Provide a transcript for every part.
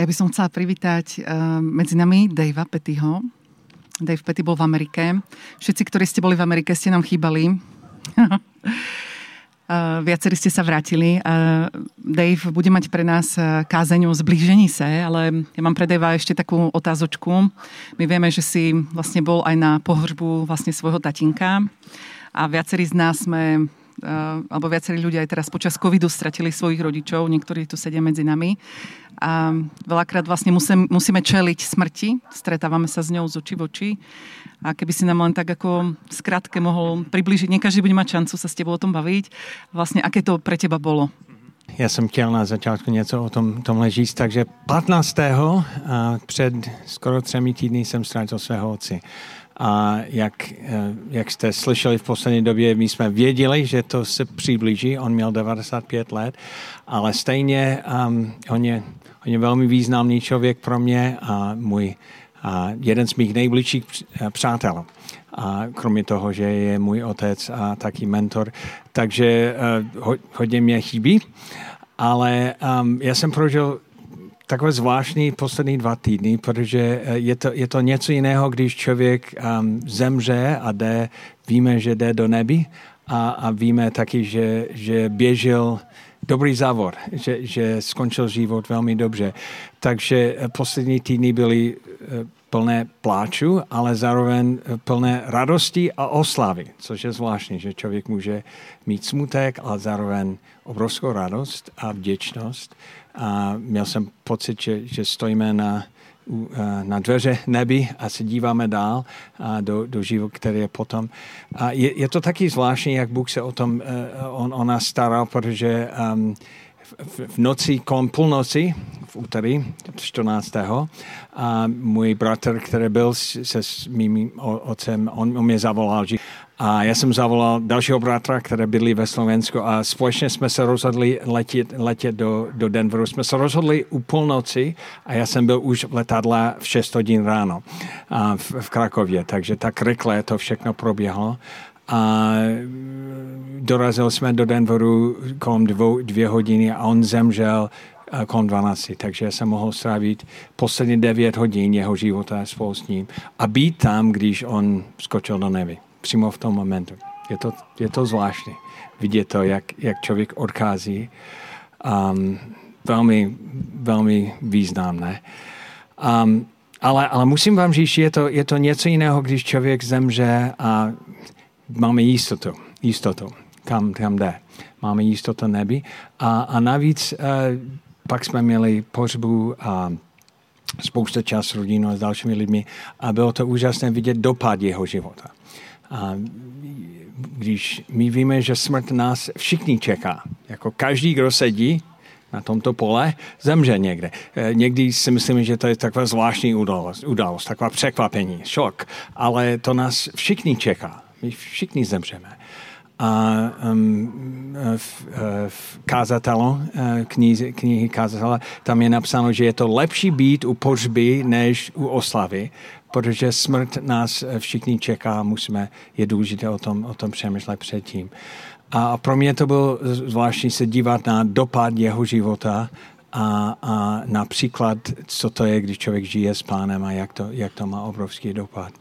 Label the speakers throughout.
Speaker 1: Ja by som chcela privítať uh, medzi nami Davea Pettyho. Dave Petty bol v Amerike. Všetci, ktorí ste boli v Amerike, ste nám chýbali. Uh, viacerí ste sa vrátili. Uh, Dave bude mať pre nás kázeň o zblížení sa, ale ja mám pre Davea ešte takú otázočku. My vieme, že si vlastne bol aj na pohřbu vlastne svojho tatinka a viacerí z nás sme alebo viacerí ľudia aj teraz počas covidu stratili svojich rodičov, niektorí tu sedia medzi nami. A veľakrát vlastne musím, musíme čeliť smrti, stretávame sa s ňou z očí v oči. A keby si nám len tak ako skrátke mohol priblížiť, nie každý bude mať šancu sa s tebou o tom baviť, vlastne aké to pre teba bolo?
Speaker 2: Já jsem chtěl na začátku něco o tom, tomhle říct, takže 15. před skoro třemi týdny jsem ztratil svého otce. A jak, eh, jak jste slyšeli v poslední době, my jsme věděli, že to se přiblíží. On měl 95 let, ale stejně um, on, je, on je velmi významný člověk pro mě a můj a jeden z mých nejbližších eh, přátel. A kromě toho, že je můj otec a taky mentor, takže uh, hodně mě chybí. Ale um, já jsem prožil takové zvláštní poslední dva týdny, protože eh, je to, je to něco jiného, když člověk um, zemře a jde, víme, že jde do nebi a, a víme taky, že, že běžel dobrý závod, že, že skončil život velmi dobře. Takže eh, poslední týdny byly eh, plné pláču, ale zároveň plné radosti a oslavy, což je zvláštní, že člověk může mít smutek, ale zároveň obrovskou radost a vděčnost a měl jsem pocit, že, že stojíme na, na dveře nebi a se díváme dál a do, do života, který je potom. A je, je to taky zvláštní, jak Bůh se o tom e, on, on nás staral, protože um, v, noci kolem půlnoci, v úterý 14. A můj bratr, který byl se s mým otcem, on, mě zavolal, a já jsem zavolal dalšího bratra, který bydlí ve Slovensku a společně jsme se rozhodli letět, letět do, do Denveru. Jsme se rozhodli u půlnoci a já jsem byl už v letadle v 6 hodin ráno a v, v Krakově, takže tak rychle to všechno proběhlo. A dorazil jsme do Denveru kolem dvou, dvě hodiny a on zemřel kolem 12, takže jsem mohl strávit poslední 9 hodin jeho života spolu s ním a být tam, když on skočil do nebe přímo v tom momentu. Je to, je to zvláštní vidět to, jak, jak člověk odchází. Um, velmi, velmi významné. Um, ale, ale musím vám říct, je to, je to něco jiného, když člověk zemře a máme jistotu, jistotu kam, kam jde. Máme jistotu nebi. A, a navíc uh, pak jsme měli pohřbu a spousta čas rodinou a s dalšími lidmi a bylo to úžasné vidět dopad jeho života. A když my víme, že smrt nás všichni čeká, jako každý, kdo sedí na tomto pole, zemře někde. E, někdy si myslím, že to je taková zvláštní událost, událost taková překvapení, šok, ale to nás všichni čeká. My všichni zemřeme. A um, v, v kázatelo, e, knihy, knihy kázatele, tam je napsáno, že je to lepší být u pohřby, než u oslavy, protože smrt nás všichni čeká, musíme, je důležité o tom, o tom přemýšlet předtím. A pro mě to bylo zvláštní se dívat na dopad jeho života a, a například, co to je, když člověk žije s pánem a jak to, jak to má obrovský dopad.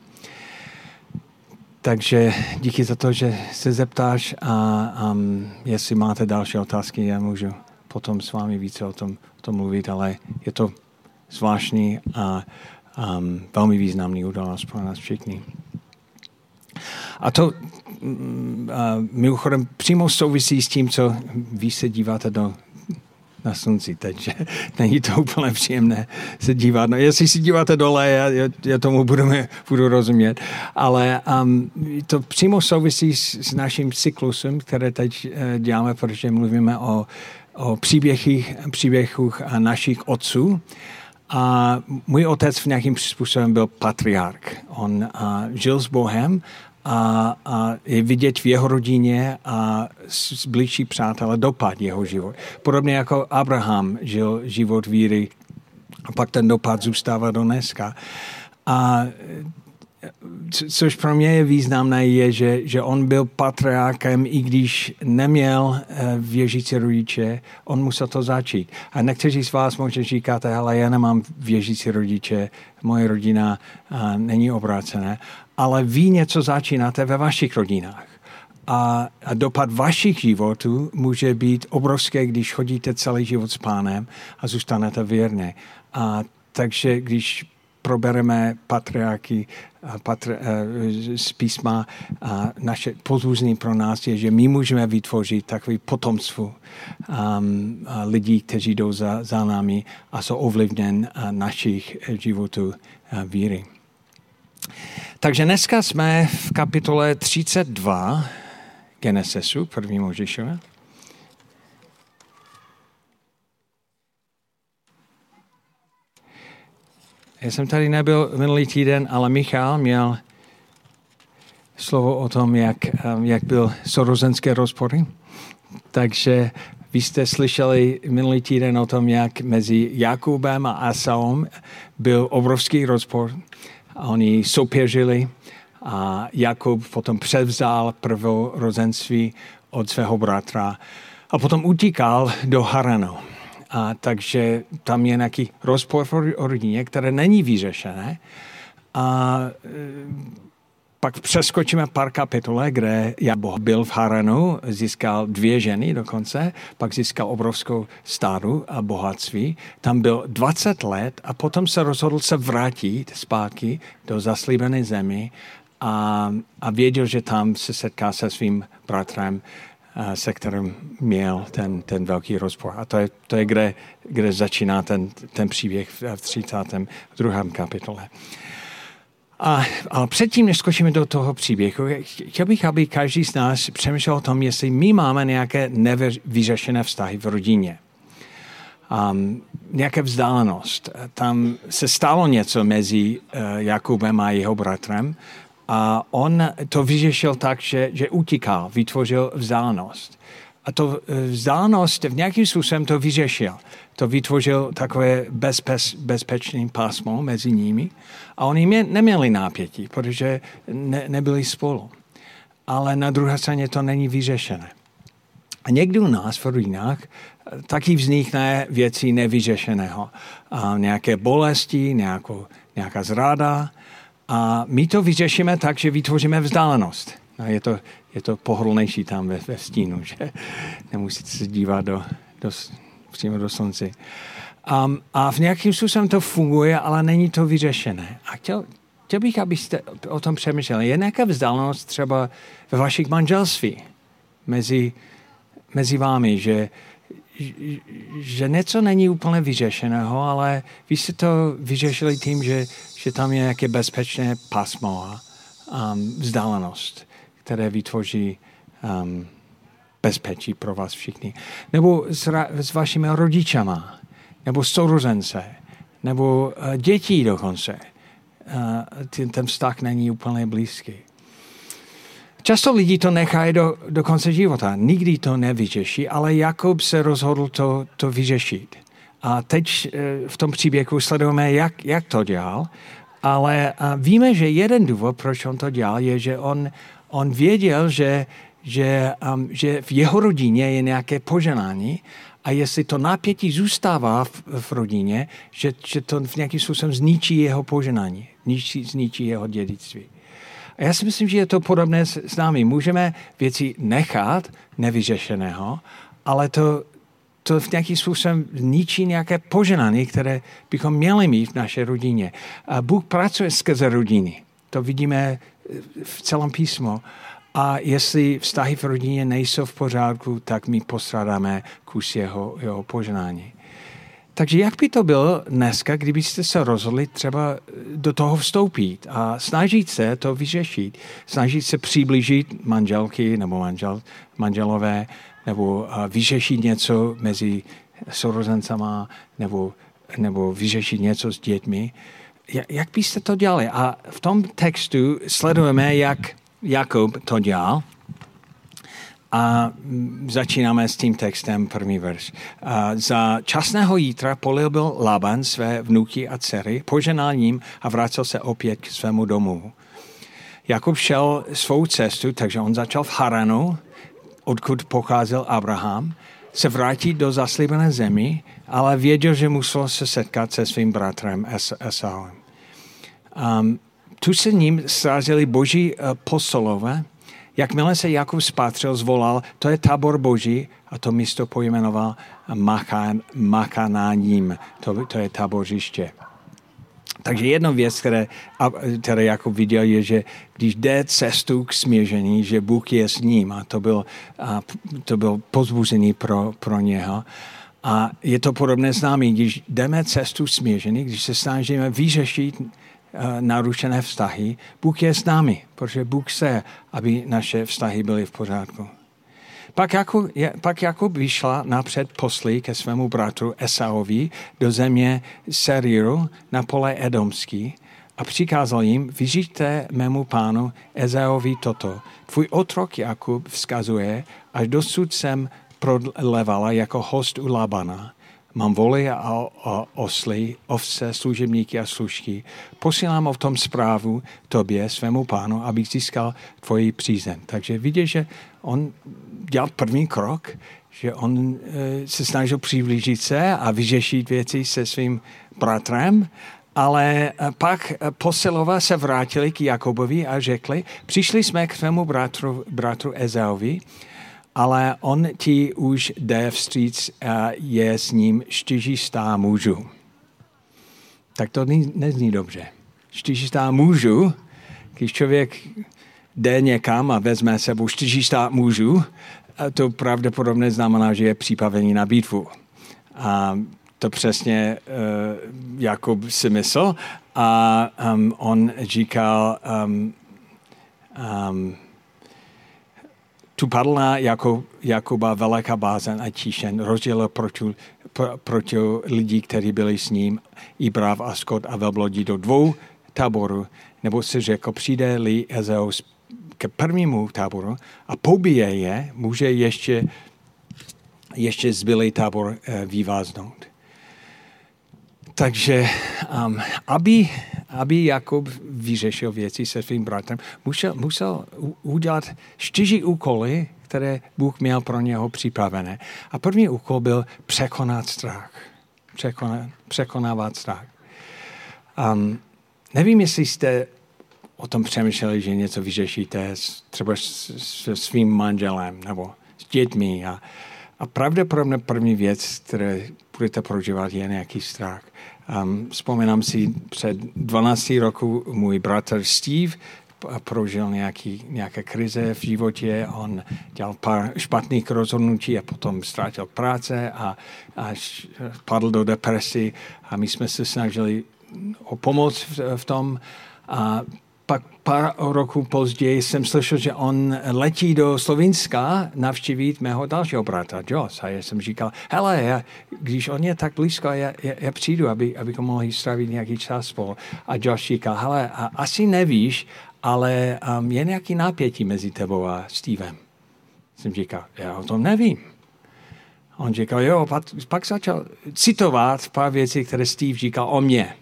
Speaker 2: Takže díky za to, že se zeptáš a um, jestli máte další otázky, já můžu potom s vámi více o tom, o tom mluvit, ale je to zvláštní a um, velmi významný událost pro nás všichni. A to mm, uh, mimochodem přímo souvisí s tím, co vy se díváte do, na slunci takže není to úplně příjemné se dívat. No, jestli si díváte dole, já, já tomu budu, budu rozumět, ale um, to přímo souvisí s, s naším cyklusem, které teď uh, děláme, protože mluvíme o, o příběhích, příběhích našich otců a můj otec v nějakým způsobem byl patriarch. On a, žil s Bohem a, a je vidět v jeho rodině a blížší přátelé dopad jeho život. Podobně jako Abraham žil život víry a pak ten dopad zůstává do dneska. A což pro mě je významné, je, že, že on byl patriákem, i když neměl eh, věřící rodiče, on musel to začít. A někteří z vás možná říkáte, ale já nemám věřící rodiče, moje rodina a, není obrácená, ale vy něco začínáte ve vašich rodinách. A, a dopad vašich životů může být obrovské, když chodíte celý život s pánem a zůstanete věrné. A takže když probereme patriáky patr, eh, z písma a naše pozůzný pro nás je, že my můžeme vytvořit takový potomstvo um, lidí, kteří jdou za, za námi a jsou ovlivněn našich životů víry. Takže dneska jsme v kapitole 32 Genesesu, první Možíšové. Já jsem tady nebyl minulý týden, ale Michal měl slovo o tom, jak, um, jak byl sorozenské rozpory. Takže vy jste slyšeli minulý týden o tom, jak mezi Jakubem a Asaom byl obrovský rozpor. A oni soupeřili a Jakub potom převzal prvorozenství od svého bratra a potom utíkal do Haranu. A takže tam je nějaký rozpor v rodině, které není vyřešené. A e, pak přeskočíme pár kapitole, kde Jaboh byl v Haranu, získal dvě ženy dokonce, pak získal obrovskou stádu a bohatství. Tam byl 20 let a potom se rozhodl se vrátit zpátky do zaslíbené zemi a, a věděl, že tam se setká se svým bratrem se kterým měl ten, ten velký rozpor. A to je, to je kde, kde začíná ten, ten příběh v 32. kapitole. A, ale předtím, než skočíme do toho příběhu, chtěl bych, aby každý z nás přemýšlel o tom, jestli my máme nějaké nevyřešené vztahy v rodině. Um, nějaká vzdálenost. Tam se stalo něco mezi uh, Jakubem a jeho bratrem a on to vyřešil tak, že, že utíkal, vytvořil vzdálenost. A to eh, vzdálenost v nějakým způsobem to vyřešil. To vytvořil takové bezpes, bezpečné pásmo mezi nimi. A oni mě, neměli nápětí, protože ne, nebyli spolu. Ale na druhé straně to není vyřešené. A někdy u nás v rodinách eh, taky vznikne věci nevyřešeného. A nějaké bolesti, nějakou, nějaká zrada, a my to vyřešíme tak, že vytvoříme vzdálenost. A je to, je to pohodlnější tam ve, ve stínu, že nemusíte se dívat do, do, přímo do slunce. Um, a v nějakým způsobem to funguje, ale není to vyřešené. A chtěl, chtěl bych, abyste o tom přemýšleli. Je nějaká vzdálenost třeba ve vašich manželství mezi, mezi vámi, že, že něco není úplně vyřešeného, ale vy jste to vyřešili tím, že že tam je nějaké bezpečné pasmo a um, vzdálenost, které vytvoří um, bezpečí pro vás všichni. Nebo s, s vašimi rodičama, nebo sourozence, nebo uh, dětí dokonce. Uh, ten, ten vztah není úplně blízký. Často lidi to nechají do, do konce života. Nikdy to nevyřeší, ale Jakub se rozhodl to, to vyřešit. A teď eh, v tom příběhu sledujeme, jak, jak to dělal, ale víme, že jeden důvod, proč on to dělal, je, že on, on věděl, že, že, um, že v jeho rodině je nějaké poženání a jestli to napětí zůstává v, v rodině, že, že to v nějakým způsobem zničí jeho poženání, zničí, zničí jeho dědictví. A já si myslím, že je to podobné s, s námi. Můžeme věci nechat nevyřešeného, ale to to v nějakým způsobem ničí nějaké poženání, které bychom měli mít v naší rodině. A Bůh pracuje skrze rodiny. To vidíme v celém písmu. A jestli vztahy v rodině nejsou v pořádku, tak my postrádáme kus jeho, jeho poženání. Takže jak by to bylo dneska, kdybyste se rozhodli třeba do toho vstoupit a snažit se to vyřešit, snažit se přiblížit manželky nebo manžel, manželové nebo vyřešit něco mezi sorozencama, nebo, nebo vyřešit něco s dětmi. Jak byste to dělali? A v tom textu sledujeme, jak Jakub to dělal. A začínáme s tím textem, první verš. A za časného jítra polil byl Laban své vnuky a dcery, poženal ním a vrátil se opět k svému domu. Jakub šel svou cestu, takže on začal v Haranu, odkud pocházel Abraham, se vrátit do zaslíbené zemi, ale věděl, že musel se setkat se svým bratrem Esauem. Um, tu se ním srazili boží uh, posolové, Jakmile se Jakub spatřil, zvolal, to je tábor boží a to místo pojmenoval Makan, Makanáním. To, to je tábořiště. Takže jedna věc, které, které Jakub viděl, je, že když jde cestu k směření, že Bůh je s ním a to byl, a to byl pozbuzení pro, pro něho. A je to podobné s námi, když jdeme cestu směření, když se snažíme vyřešit narušené vztahy, Bůh je s námi, protože Bůh se, aby naše vztahy byly v pořádku. Pak Jakub, pak Jakub vyšla napřed poslí ke svému bratru Esaovi do země Seriru na pole Edomský a přikázal jim, vyžijte mému pánu Ezaovi toto. Tvůj otrok Jakub vzkazuje, až dosud jsem prodlevala jako host u Labana Mám voli a, a osly, ovce, služebníky a služky. Posílám o tom zprávu tobě, svému pánu, abych získal tvoji přízeň. Takže vidíš, že on dělal první krok, že on e, se snažil přiblížit se a vyřešit věci se svým bratrem, ale e, pak posilové se vrátili k Jakobovi a řekli, přišli jsme k svému bratru, bratru Ezaovi, ale on ti už jde vstříc a je s ním čtyřistá mužů. Tak to nezní dobře. Čtyřistá mužů, když člověk jde někam a vezme sebou čtyřistá mužů, to pravděpodobně znamená, že je připravený na bitvu. A to přesně uh, Jakub si myslel a um, on říkal um, um, tu padla jako, Jakuba veliká bázen a tíšen, rozdělil proti, proti lidi, kteří byli s ním, i Brav a Skot a velblodí do dvou táborů, nebo si řekl, přijde-li Ezeus k prvnímu táboru a pobije je, může ještě, ještě zbylý tábor eh, vyváznout. Takže um, aby, aby Jakub vyřešil věci se svým bratrem, musel, musel udělat čtyři úkoly, které Bůh měl pro něho připravené. A první úkol byl překonat strach. Překonat, překonávat strach. Um, nevím, jestli jste o tom přemýšleli, že něco vyřešíte třeba se svým manželem nebo s dětmi. A, a pravděpodobně první věc, které budete prožívat, je nějaký strach. Um, vzpomínám si, před 12 roku můj bratr Steve prožil nějaký, nějaké krize v životě, on dělal pár špatných rozhodnutí a potom ztrátil práce a, a padl do depresi. A my jsme se snažili o pomoc v, v tom. A pak pár roků později jsem slyšel, že on letí do Slovinska navštívit mého dalšího bratra, Joss. A já jsem říkal, hele, já, když on je tak blízko, já, já, já přijdu, aby, abychom mohli strávit nějaký čas spolu. A Josh říkal, hele, a asi nevíš, ale um, je nějaký napětí mezi tebou a Stevem. Jsem říkal, já o tom nevím. On říkal, jo, pak, pak začal citovat pár věcí, které Steve říkal o mně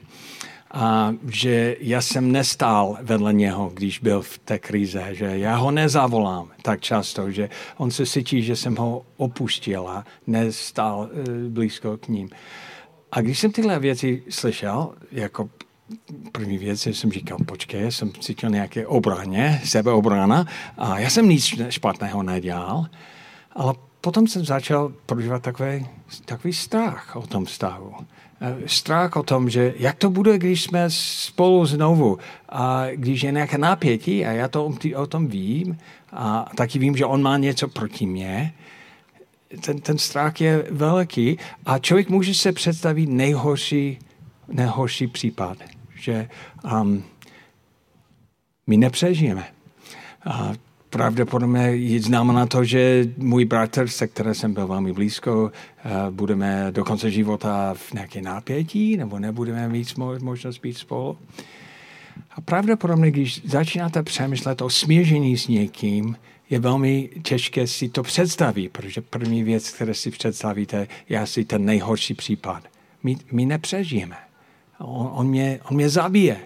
Speaker 2: a že já jsem nestál vedle něho, když byl v té krize, že já ho nezavolám tak často, že on se cítí, že jsem ho opustil a nestál uh, blízko k ním. A když jsem tyhle věci slyšel, jako první věc jsem říkal, počkej, jsem cítil nějaké obraně, sebeobrana a já jsem nic špatného nedělal, ale potom jsem začal prožívat takový, takový strach o tom vztahu. Eh, strach o tom, že jak to bude, když jsme spolu znovu a když je nějaké napětí a já to o tom vím a taky vím, že on má něco proti mně, ten, ten strach je velký a člověk může se představit nejhorší, nejhorší případ, že um, my nepřežijeme. A pravděpodobně znamená to, že můj bratr, se kterým jsem byl velmi blízko, eh, budeme do konce života v nějaké napětí, nebo nebudeme mít možnost být spolu. A pravděpodobně, když začínáte přemýšlet o smíření s někým, je velmi těžké si to představit, protože první věc, které si představíte, je asi ten nejhorší případ. My, my nepřežijeme. On, on, mě, on mě zabije.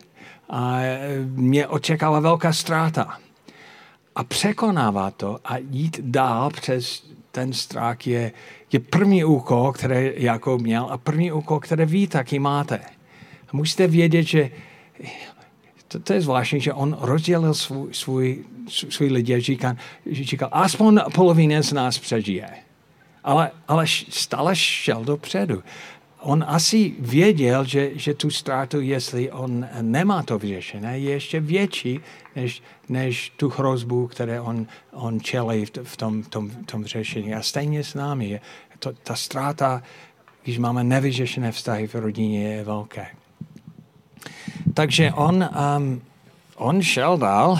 Speaker 2: a mě očekává velká ztráta. A překonávat to a jít dál přes ten strach je, je první úkol, který Jakob měl a první úkol, který vy taky máte. A musíte vědět, že to, to je zvláštní, že on rozdělil svůj, svůj, svůj lidi a říkal, říkal, aspoň polovina z nás přežije. Ale, ale stále šel dopředu. On asi věděl, že, že tu ztrátu, jestli on nemá to vyřešené, je ještě větší než, než tu hrozbu, které on, on čelí v, tom, tom, tom řešení. A stejně s námi. Je, to, ta ztráta, když máme nevyřešené vztahy v rodině, je velké. Takže on, um, on šel dál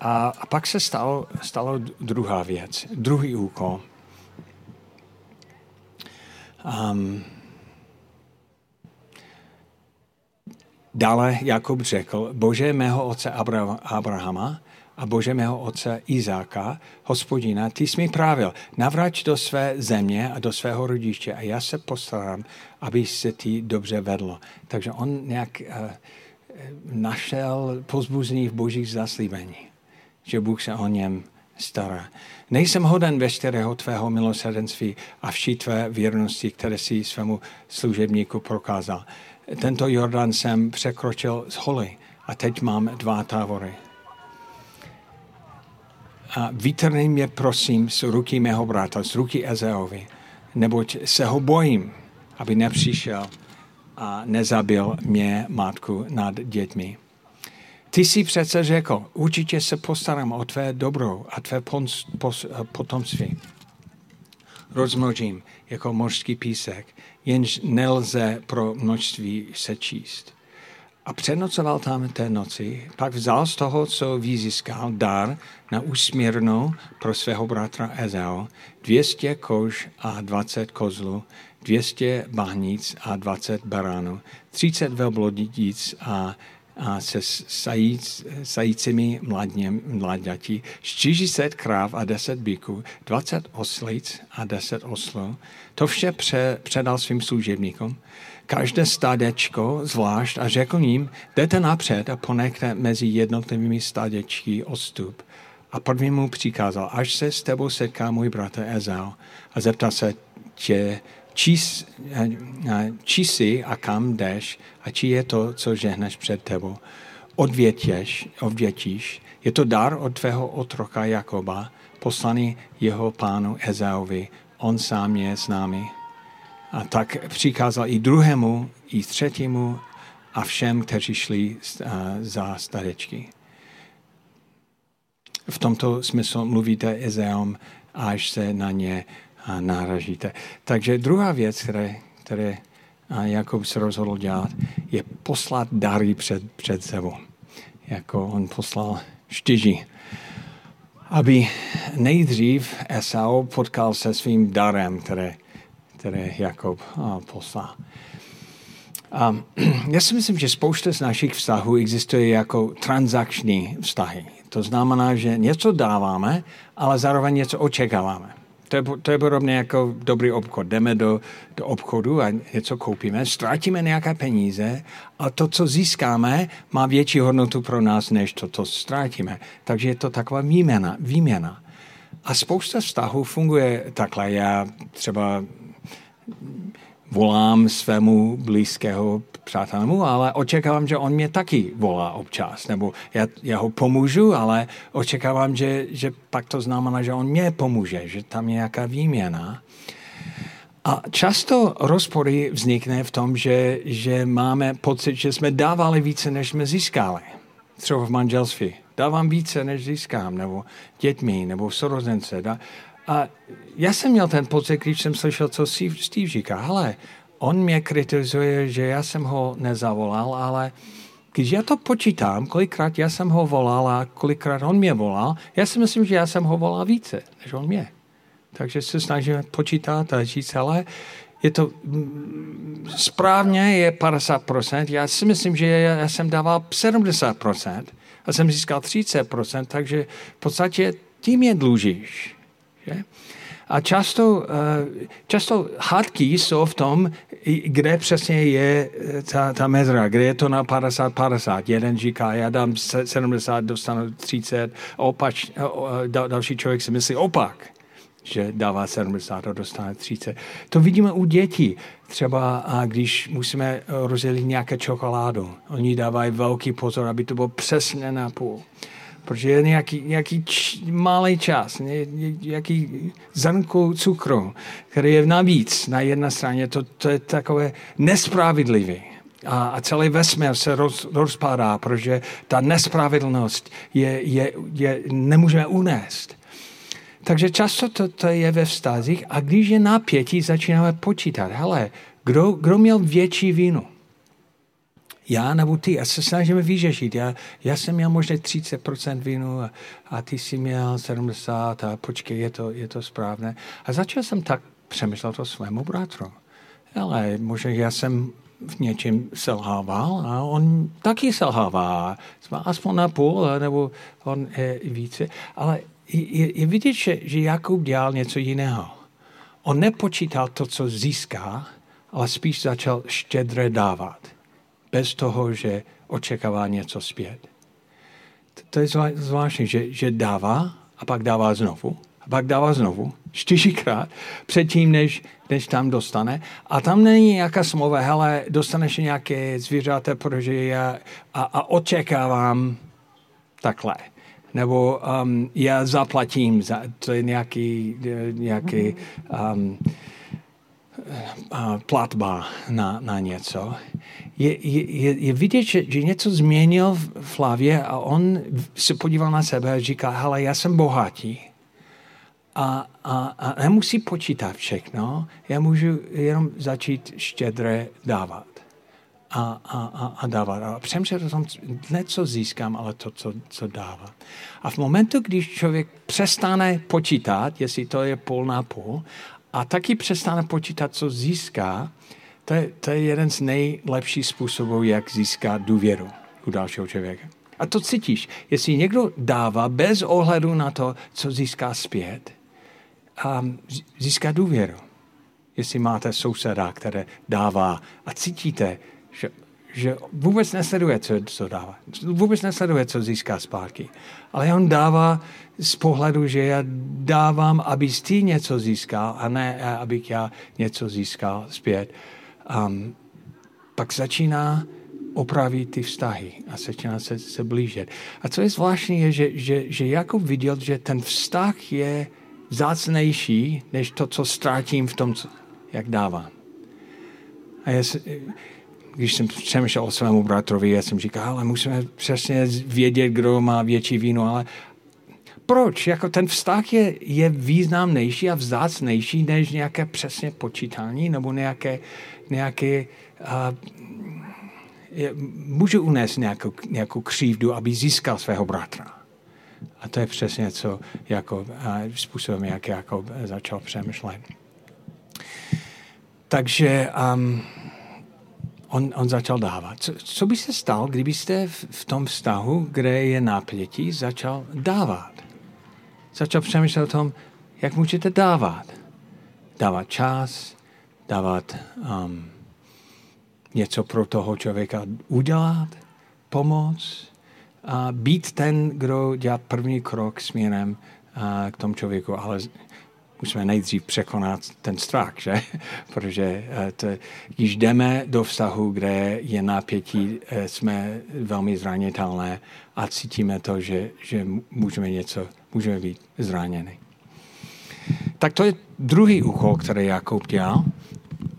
Speaker 2: a, a pak se stalo, stalo druhá věc, druhý úkol. Um, dále Jakub řekl, Bože mého otce Abrahama a Bože mého otce Izáka, hospodina, ty jsi mi právil, navrať do své země a do svého rodiště a já se postarám, aby se ti dobře vedlo. Takže on nějak uh, našel pozbuzení v božích zaslíbení, že Bůh se o něm stará. Nejsem hoden veškerého tvého milosrdenství a vší tvé věrnosti, které si svému služebníku prokázal. Tento Jordan jsem překročil z holy a teď mám dva távory. A vytrnej mě prosím z ruky mého brata, z ruky Ezeovi, neboť se ho bojím, aby nepřišel a nezabil mě matku nad dětmi. Ty jsi přece řekl, určitě se postarám o tvé dobro a tvé pons, pos, potomství. Rozmnožím jako mořský písek, jenž nelze pro množství sečíst. A přenocoval tam té noci, pak vzal z toho, co vyzískal, dar na úsměrnou pro svého bratra Ezeo, 200 kož a 20 kozlů, 200 bahnic a 20 baránů, 30 velblodíc a, a se sajíc, sajícími mladěti, 40 kráv a 10 bíků, 20 oslic a 10 oslů. To vše pře, předal svým služebníkům. Každé stádečko zvlášť a řekl jim, jdete napřed a ponechte mezi jednotlivými stádečky odstup. A první mu přikázal, až se s tebou setká můj bratr Ezau a zeptá se tě, či, či jsi a kam jdeš a či je to, co žehneš před tebou. Odvětěš, odvětíš, je to dar od tvého otroka Jakoba, poslaný jeho pánu Ezauvi. On sám je s námi. A tak přikázal i druhému, i třetímu a všem, kteří šli za starečky. V tomto smyslu mluvíte Ezeom, až se na ně náražíte. Takže druhá věc, které, které Jakub se rozhodl dělat, je poslat dary před, před sebou. Jako on poslal štyži. Aby nejdřív Esau potkal se svým darem, které, které Jakub poslal. A já si myslím, že spousta z našich vztahů existuje jako transakční vztahy. To znamená, že něco dáváme, ale zároveň něco očekáváme. To je, to je podobně jako dobrý obchod. Jdeme do, do obchodu a něco koupíme, ztratíme nějaké peníze a to, co získáme, má větší hodnotu pro nás, než to, co ztratíme. Takže je to taková výměna. výměna. A spousta vztahů funguje takhle. Já třeba volám svému blízkého přátelému, ale očekávám, že on mě taky volá občas, nebo já, já ho pomůžu, ale očekávám, že, že pak to znamená, že on mě pomůže, že tam je nějaká výměna. A často rozpory vznikne v tom, že, že máme pocit, že jsme dávali více, než jsme získali. Třeba v manželství. Dávám více, než získám, nebo dětmi, nebo sorozence. A já jsem měl ten pocit, když jsem slyšel, co Steve říká, ale on mě kritizuje, že já jsem ho nezavolal, ale když já to počítám, kolikrát já jsem ho volal a kolikrát on mě volal, já si myslím, že já jsem ho volal více, než on mě. Takže se snažíme počítat a říct, ale je to mm, správně je 50%, já si myslím, že já jsem dával 70% a jsem získal 30%, takže v podstatě tím je dlužíš. Že? A často, eh, často hádky jsou v tom, kde přesně je eh, ta, ta mezra, kde je to na 50-50. Jeden říká, já dám 70, dostanu 30, opač, další člověk si myslí opak že dává 70 a dostane 30. To vidíme u dětí. Třeba a když musíme rozdělit nějaké čokoládu, oni dávají velký pozor, aby to bylo přesně na půl. Protože je nějaký, nějaký č, malý čas, nějaký zrnku cukru, který je navíc na jedné straně, to, to je takové nespravedlivé. A, a celý vesmír se roz, rozpadá, protože ta nespravedlnost je, je, je, nemůžeme unést. Takže často to, to je ve vztazích a když je napětí, začínáme počítat. Hele, kdo, kdo měl větší vínu? Já nebo ty? A se snažíme vyřešit. Já, já jsem měl možná 30% vínu a, a ty jsi měl 70 a počkej, je to, je to správné. A začal jsem tak přemýšlet o svému bratru. Ale možná já jsem v něčem selhával a on taky selhává. Aspoň na půl, nebo on je více. Ale je, je vidět, že, že Jakub dělal něco jiného. On nepočítal to, co získá, ale spíš začal štědře dávat. Bez toho, že očekává něco zpět. To je zvláštní, že, že dává a pak dává znovu. A pak dává znovu, čtyřikrát, předtím, než, než tam dostane. A tam není nějaká smlouva, hele, dostaneš nějaké zvířata, protože já a, a očekávám takhle nebo um, já zaplatím, za, to je nějaký, nějaký um, uh, platba na, na něco. Je, je, je vidět, že, že něco změnil v hlavě a on se podíval na sebe a říká, hele, já jsem bohatý a, a, a nemusí počítat všechno, já můžu jenom začít štědře dávat a, a, a, a dávat. A přemýšlet o tom, ne co získám, ale to, co, co dává. A v momentu, když člověk přestane počítat, jestli to je půl na půl, a taky přestane počítat, co získá, to je, to je jeden z nejlepších způsobů, jak získat důvěru u dalšího člověka. A to cítíš. Jestli někdo dává bez ohledu na to, co získá zpět, um, získá důvěru. Jestli máte souseda, které dává a cítíte, že, že vůbec nesleduje, co, co dává. Vůbec nesleduje, co získá zpátky. Ale on dává z pohledu, že já dávám, aby ty něco získal a ne, abych já něco získal zpět. Um, pak začíná opravit ty vztahy a začíná se, se blížit. A co je zvláštní, je, že, že, že Jakub viděl, že ten vztah je vzácnější, než to, co ztratím v tom, co, jak dávám. A já se, když jsem přemýšlel o svému bratrovi, já jsem říkal, ale musíme přesně vědět, kdo má větší víno, ale proč? Jako ten vztah je, je významnější a vzácnější než nějaké přesně počítání nebo nějaké, nějaké uh, je, může unést nějakou, nějakou křívdu, aby získal svého bratra. A to je přesně co jako, uh, způsobem, jak jako začal přemýšlet. Takže um, on, on začal dávat. Co, co by se stalo, kdybyste v, v tom vztahu, kde je napětí, začal dávat? Začal přemýšlet o tom, jak můžete dávat. Dávat čas, dávat um, něco pro toho člověka udělat, pomoct, a být ten, kdo dělá první krok směrem uh, k tomu člověku, ale musíme nejdřív překonat ten strach, že? Protože eh, to, když jdeme do vztahu, kde je napětí, eh, jsme velmi zranitelné a cítíme to, že, že můžeme něco, můžeme být zraněni. Tak to je druhý úkol, který Jakub dělal.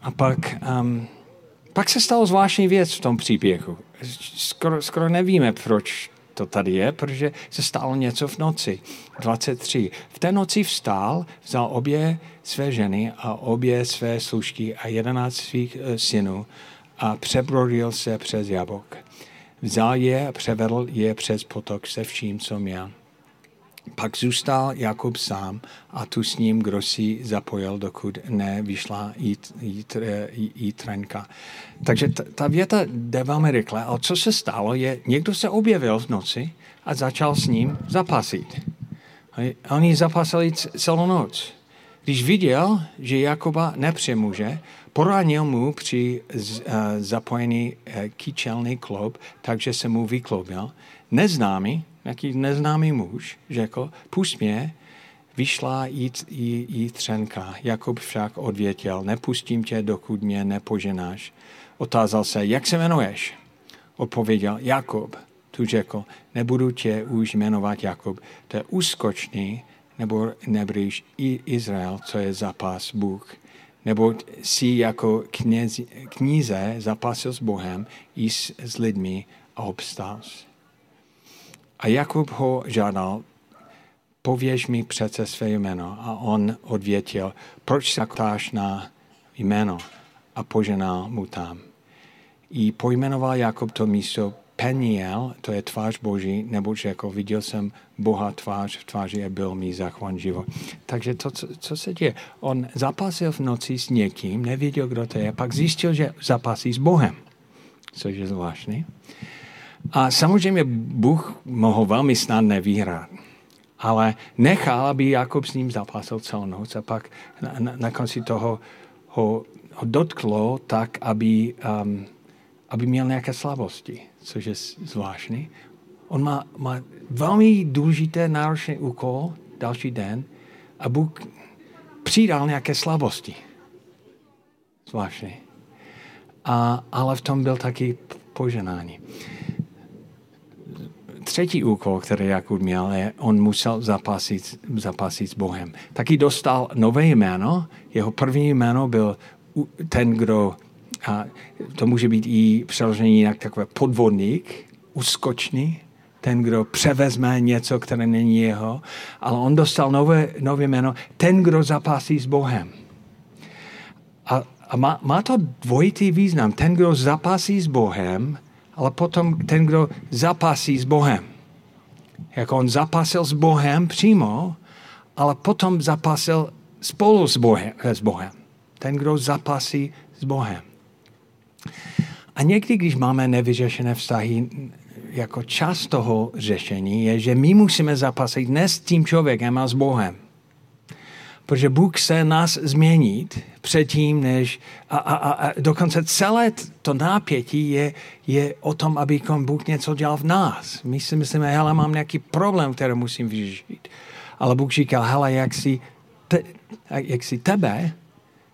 Speaker 2: A pak, um, pak se stalo zvláštní věc v tom příběhu. Skoro, skoro nevíme, proč to tady je, protože se stalo něco v noci. 23. V té noci vstál, vzal obě své ženy a obě své služky a jedenáct svých eh, synů a přebrodil se přes jabok. Vzal je a převedl je přes potok se vším, co měl. Pak zůstal Jakub sám a tu s ním kdo si zapojil, dokud nevyšla jít, jít, jít trenka. Takže ta, ta věta jde velmi rychle. A co se stalo je, někdo se objevil v noci a začal s ním zapasit. Oni zapasili celou noc. když viděl, že Jakoba nepřemůže, poranil mu při uh, zapojení uh, kyčelný kloub, takže se mu vykloubil. Neznámý, jaký neznámý muž, řekl, pust mě, vyšla jí, jí, jí třenka. Jakub však odvětěl, nepustím tě, dokud mě nepoženáš. Otázal se, jak se jmenuješ? Odpověděl, Jakub. Tu řekl, nebudu tě už jmenovat Jakub, to je úskočný, nebo nebrýš i Izrael, co je zápas Bůh. Nebo si jako kněz, kníze zapasil s Bohem i s, s lidmi a obstál. A Jakub ho žádal, pověž mi přece své jméno. A on odvětil, proč se ptáš na jméno? A poženal mu tam. I pojmenoval Jakub to místo Peniel, to je tvář Boží, nebo řekl, viděl jsem Boha tvář v tváři a byl mi zachvan život. Takže to, co, co se děje? On zapasil v noci s někým, nevěděl, kdo to je, pak zjistil, že zapasí s Bohem, což je zvláštní. A samozřejmě Bůh mohl velmi snadné vyhrát. Ale nechal, aby Jakob s ním zapasil celou noc a pak na, na, na konci toho ho, ho dotklo tak, aby, um, aby měl nějaké slabosti, což je zvláštní. On má, má velmi důležité, náročný úkol další den a Bůh přidal nějaké slabosti. Zvláštní. A, ale v tom byl taky poženání třetí úkol, který Jakub měl, je, on musel zapasit, zapasit s Bohem. Taky dostal nové jméno. Jeho první jméno byl ten, kdo, a to může být i přeložení jak takové podvodník, uskočný, ten, kdo převezme něco, které není jeho, ale on dostal nové, nové jméno, ten, kdo zapasí s Bohem. A, a má, má to dvojitý význam. Ten, kdo zapasí s Bohem, ale potom ten, kdo zapasí s Bohem. Jako on zapasil s Bohem přímo, ale potom zapasil spolu s Bohem. S Bohem. Ten, kdo zapasí s Bohem. A někdy, když máme nevyřešené vztahy, jako část toho řešení je, že my musíme zapasit ne s tím člověkem, ale s Bohem. Protože Bůh se nás změnit předtím, než a, a, a dokonce celé to nápětí je, je o tom, aby Bůh něco dělal v nás. My si myslíme, hele, mám nějaký problém, který musím vyřešit. Ale Bůh říká, hele, jak si, te, jak si tebe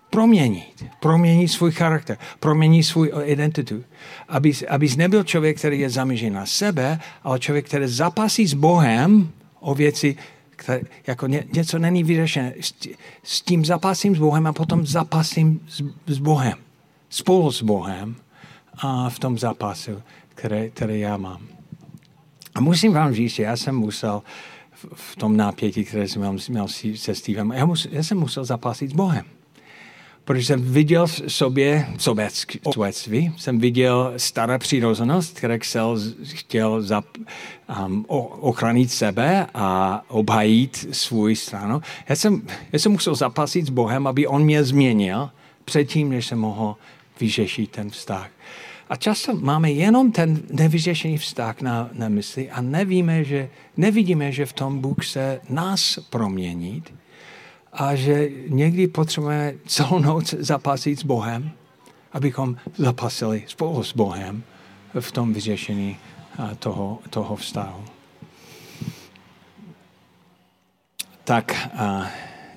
Speaker 2: proměnit, proměnit svůj charakter, proměnit svůj identitu. Abys, abys nebyl člověk, který je zaměřen na sebe, ale člověk, který zapasí s Bohem o věci, které, jako ně, něco není vyřešené. S, s tím zapasím s Bohem a potom zapasím s, s Bohem. Spolu s Bohem a v tom zápasu, které, které já mám. A musím vám říct, že já jsem musel v, v tom napětí, které jsem měl, měl se Stevem, já, mus, já jsem musel zapasit s Bohem protože jsem viděl v sobě sobectví, jsem viděl staré přirozenost, které chtěl, chtěl zap, um, ochránit sebe a obhajit svůj stranu. Já jsem, já jsem musel zapasit s Bohem, aby on mě změnil předtím, než jsem mohl vyřešit ten vztah. A často máme jenom ten nevyřešený vztah na, na mysli a nevíme, že, nevidíme, že v tom Bůh se nás proměnit a že někdy potřebujeme celou noc zapasit s Bohem, abychom zapasili spolu s Bohem v tom vyřešení toho, toho vztahu. Tak a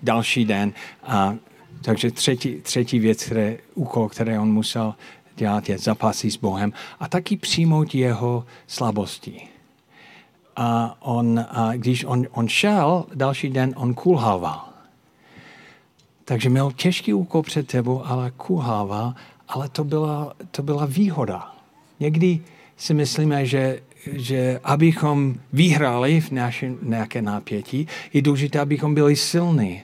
Speaker 2: další den. A, takže třetí, třetí věc, které, úkol, který on musel dělat, je zapasit s Bohem a taky přijmout jeho slabosti. A on, a když on, on šel, další den on kulhával. Takže měl těžký úkol před tebou, ale kuhává, ale to byla, to byla výhoda. Někdy si myslíme, že, že abychom vyhráli v naši, nějaké nápětí, je důležité, abychom byli silní.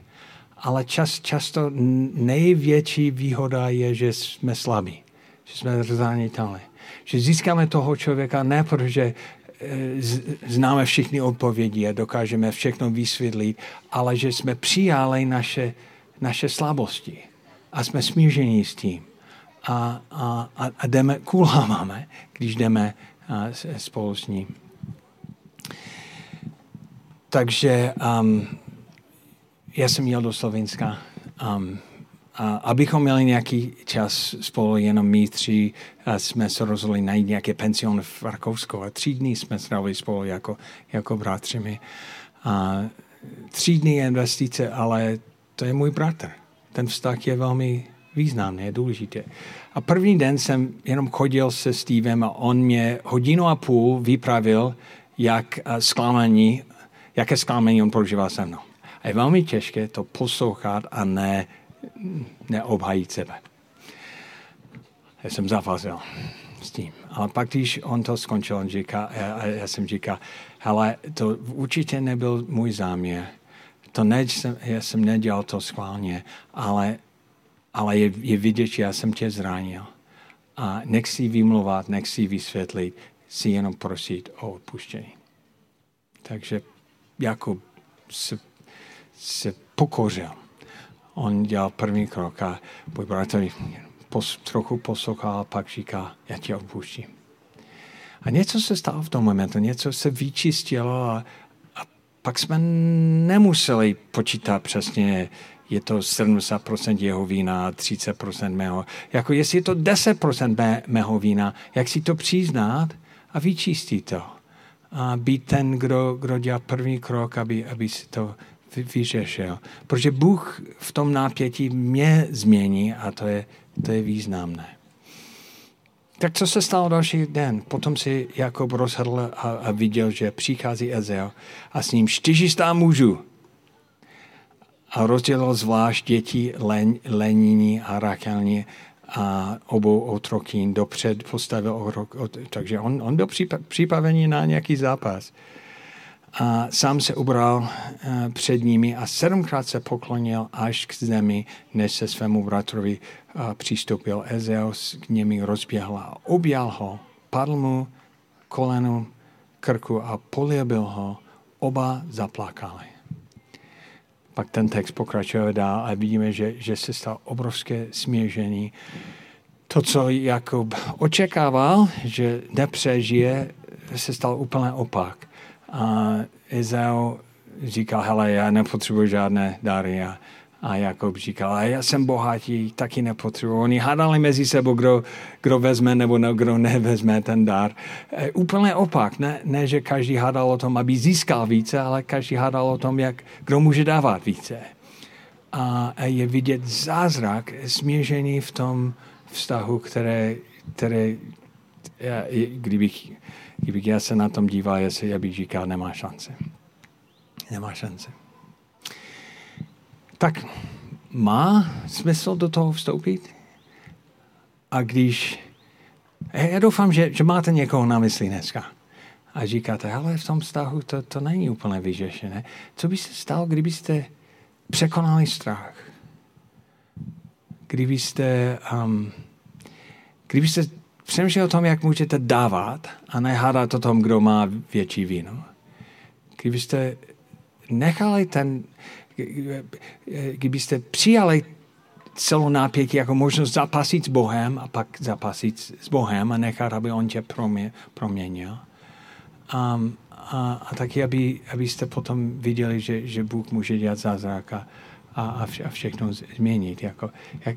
Speaker 2: Ale čas, často největší výhoda je, že jsme slabí, že jsme zranitelní. Že získáme toho člověka ne protože eh, známe všechny odpovědi a dokážeme všechno vysvětlit, ale že jsme přijali naše naše slabosti a jsme smíření s tím. A, a, a jdeme, kulháváme, když jdeme spolu s ním. Takže um, já jsem jel do Slovenska, um, a abychom měli nějaký čas spolu, jenom my tři, a jsme se rozhodli najít nějaké pension v Rakousku a tři dny jsme strávili spolu jako, jako bratři. A tři dny investice, ale to je můj bratr. Ten vztah je velmi významný, je důležitý. A první den jsem jenom chodil se Stevem a on mě hodinu a půl vypravil, jak zklamání, jaké zklamání on prožívá se mnou. A je velmi těžké to poslouchat a ne, neobhajit sebe. Já jsem zafazil s tím. Ale pak, když on to skončil, on říká, já, já jsem říkal, hele, to určitě nebyl můj záměr. To ne, jsem, já jsem nedělal to schválně, ale, ale je, je vidět, že já jsem tě zranil. A nechci vymluvat, nechci vysvětlit, si jenom prosit o odpuštění. Takže Jakub se, se pokořil. On dělal první krok a můj bratr pos, trochu poslouchal a pak říká, já tě odpuštím. A něco se stalo v tom momentu, něco se vyčistilo a, a pak jsme nemuseli počítat přesně, je to 70% jeho vína, 30% mého. Jako jestli je to 10% mé, mého vína, jak si to přiznat a vyčistit to. A být ten, kdo, kdo dělá první krok, aby, aby si to vyřešil. Protože Bůh v tom nápětí mě změní a to je, to je významné. Tak co se stalo další den? Potom si Jakob rozhodl a, a viděl, že přichází Ezel a s ním 400 mužů. A rozdělil zvlášť děti Len, Lenini a Rakelni a obou otrokín dopřed postavil otrok, takže on, on byl připravený na nějaký zápas. A sám se ubral eh, před nimi a sedmkrát se poklonil až k zemi, než se svému bratrovi eh, přistoupil. Ezeus k němi rozběhl a objal ho, padl mu kolenu krku a poliebil ho. Oba zaplakali. Pak ten text pokračuje dál a vidíme, že, že se stal obrovské směžení. To, co Jakub očekával, že nepřežije, se stal úplně opak. A Izrael říkal, hele, já nepotřebuji žádné dary. A, a Jakob říkal, a já jsem bohatý, taky nepotřebuji. Oni hádali mezi sebou, kdo, kdo vezme nebo ne, kdo nevezme ten dar. E, úplně opak, ne, ne, že každý hádal o tom, aby získal více, ale každý hádal o tom, jak, kdo může dávat více. A, a je vidět zázrak směřený v tom vztahu, které, které já, kdybych Já se na tom díval, jestli já bych říkal, nemá šance. Nemá šance. Tak má smysl do toho vstoupit? A když... Já doufám, že, že máte někoho na mysli dneska. A říkáte, ale v tom vztahu to, to není úplně vyřešené. Co by se stalo, kdybyste překonali strach? Kdybyste, um, kdybyste přemýšlej o tom, jak můžete dávat a nehádat o tom, kdo má větší víno. Kdybyste nechali ten, kdybyste přijali celou nápětí jako možnost zapasit s Bohem a pak zapasit s Bohem a nechat, aby on tě promě, proměnil. Um, a, a taky, aby, abyste potom viděli, že, že Bůh může dělat zázrak a, a, a všechno změnit. Jako, jak,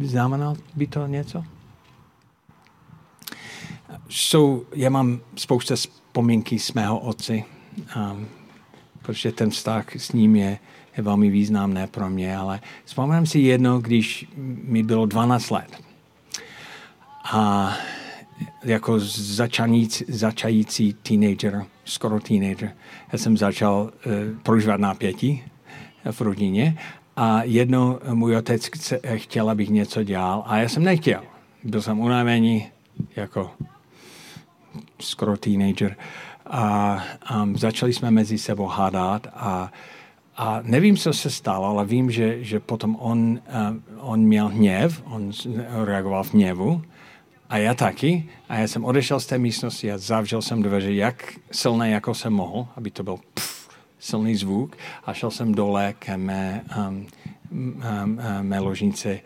Speaker 2: znamenalo by to něco? Jsou, já mám spousta vzpomínky s mého otci, um, protože ten vztah s ním je, je velmi významné pro mě, ale vzpomínám si jedno, když mi bylo 12 let. A jako začanící, začající teenager, skoro teenager, já jsem začal uh, prožívat napětí v rodině a jednou můj otec chtěl, abych něco dělal a já jsem nechtěl. Byl jsem unavený, jako skoro teenager. A um, začali jsme mezi sebou hádat a, a nevím, co se stalo, ale vím, že, že potom on, uh, on měl hněv, on reagoval v hněvu a já taky. A já jsem odešel z té místnosti a zavřel jsem dveře, jak silné, jako jsem mohl, aby to byl pff, silný zvuk. A šel jsem dole ke mé, um, um, mé ložnici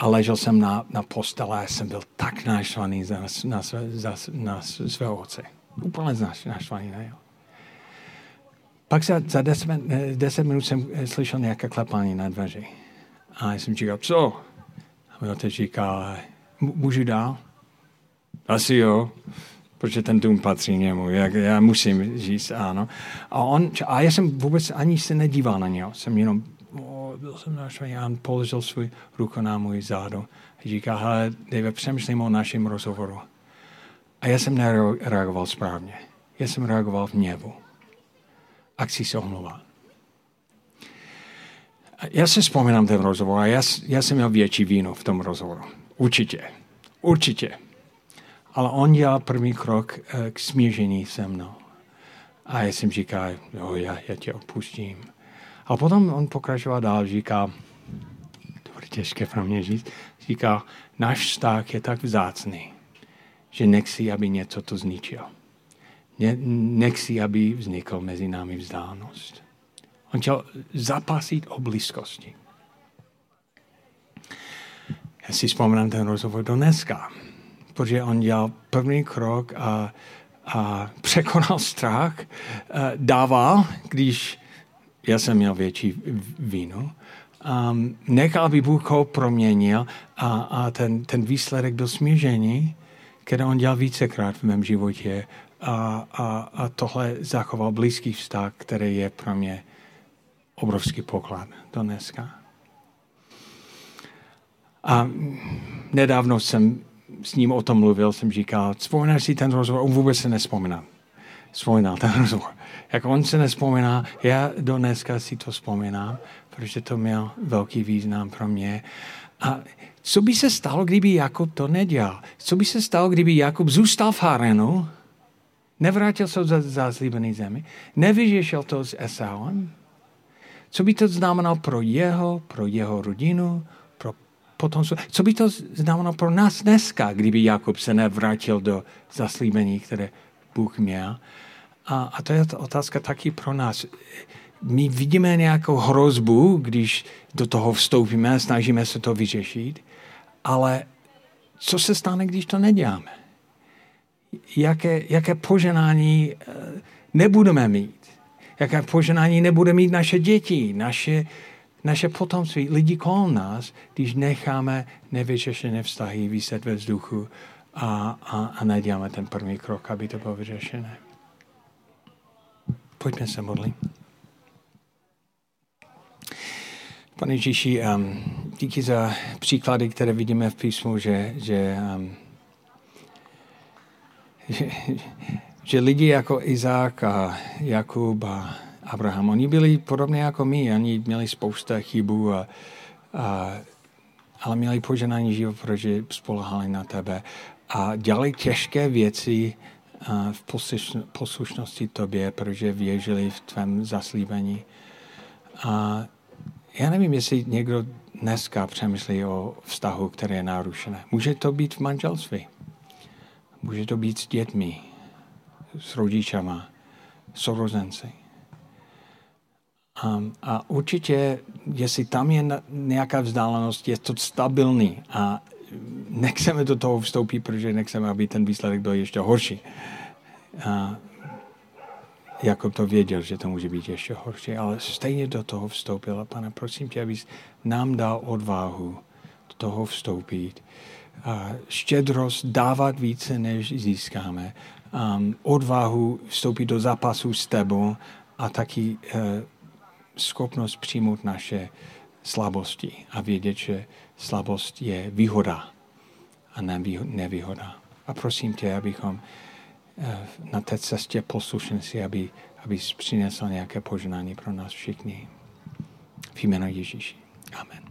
Speaker 2: a ležel jsem na, na postele a jsem byl tak naštvaný za, na, na, na svého otce. Úplně naštvaný. Ne? Pak za, za deset, deset minut jsem slyšel nějaké klepání na dveři. A já jsem říkal, co? A mi otec říká, můžu dál? Asi jo, protože ten dům patří němu, jak, já musím říct ano. A, on, a já jsem vůbec ani se nedíval na něho, jsem jenom, byl jsem naštvaný a on položil svůj ruku na můj zádu. A říká, hele, Dave, přemýšlím o našem rozhovoru. A já jsem nereagoval správně. Já jsem reagoval v něvu. A chci se omlouvat. Já si vzpomínám ten rozhovor a já, já jsem měl větší víno v tom rozhovoru. Určitě. Určitě. Ale on dělal první krok eh, k smíření se mnou. A já jsem říkal, jo, já, já tě opustím. A potom on pokračoval dál, říká, to bude těžké pro mě říct, říká, náš vztah je tak vzácný, že nechci, aby něco to zničil. Ne, nechci, aby vznikl mezi námi vzdálenost. On chtěl zapasit o blízkosti. Já si vzpomínám ten rozhovor do dneska, protože on dělal první krok a, a překonal strach, dával, když já jsem měl větší víno, um, nechal, aby Bůh ho proměnil a, a ten, ten výsledek byl smíření, které on dělal vícekrát v mém životě a, a, a tohle zachoval blízký vztah, který je pro mě obrovský poklad do dneska. A nedávno jsem s ním o tom mluvil, jsem říkal, vzpomínáš si ten rozhovor? On vůbec se nespomíná. Vzpomínal ten rozhovor. Jak on se nespomíná, já do dneska si to vzpomínám, protože to měl velký význam pro mě. A co by se stalo, kdyby Jakub to nedělal? Co by se stalo, kdyby Jakub zůstal v Harenu, nevrátil se za zázlíbený zemi, nevyřešil to s Esauem? Co by to znamenalo pro jeho, pro jeho rodinu, pro potom, co by to znamenalo pro nás dneska, kdyby Jakub se nevrátil do zaslíbení, které Bůh měl? A, a to je ta otázka taky pro nás. My vidíme nějakou hrozbu, když do toho vstoupíme, snažíme se to vyřešit, ale co se stane, když to neděláme? Jaké, jaké poženání eh, nebudeme mít? Jaké poženání nebude mít naše děti, naše, naše potomství, lidi kolem nás, když necháme nevyřešené vztahy vyset ve vzduchu a, a, a neděláme ten první krok, aby to bylo vyřešené. Pojďme se modlit. Pane Ježíši, um, díky za příklady, které vidíme v písmu, že, že, um, že, že lidi jako Izák a Jakub a Abraham, oni byli podobně jako my, oni měli spousta chybů, a, a, ale měli poženání život, protože spolehali na tebe a dělali těžké věci v poslušnosti tobě, protože věřili v tvém zaslíbení. A já nevím, jestli někdo dneska přemýšlí o vztahu, které je narušené. Může to být v manželství. Může to být s dětmi, s rodičama, sourozenci. A, a určitě, jestli tam je nějaká vzdálenost, je to stabilní a nechceme do toho vstoupit, protože nechceme, aby ten výsledek byl ještě horší. A jako to věděl, že to může být ještě horší, ale stejně do toho vstoupil. A pane, prosím tě, abys nám dal odvahu do toho vstoupit. A štědrost dávat více, než získáme. Um, odvahu vstoupit do zápasu s tebou a taky uh, schopnost přijmout naše slabosti a vědět, že slabost je výhoda a nevýhoda. A prosím tě, abychom eh, na té cestě poslušnosti, aby, aby přinesl nějaké požehnání pro nás všichni. V jménu Ježíši. Amen.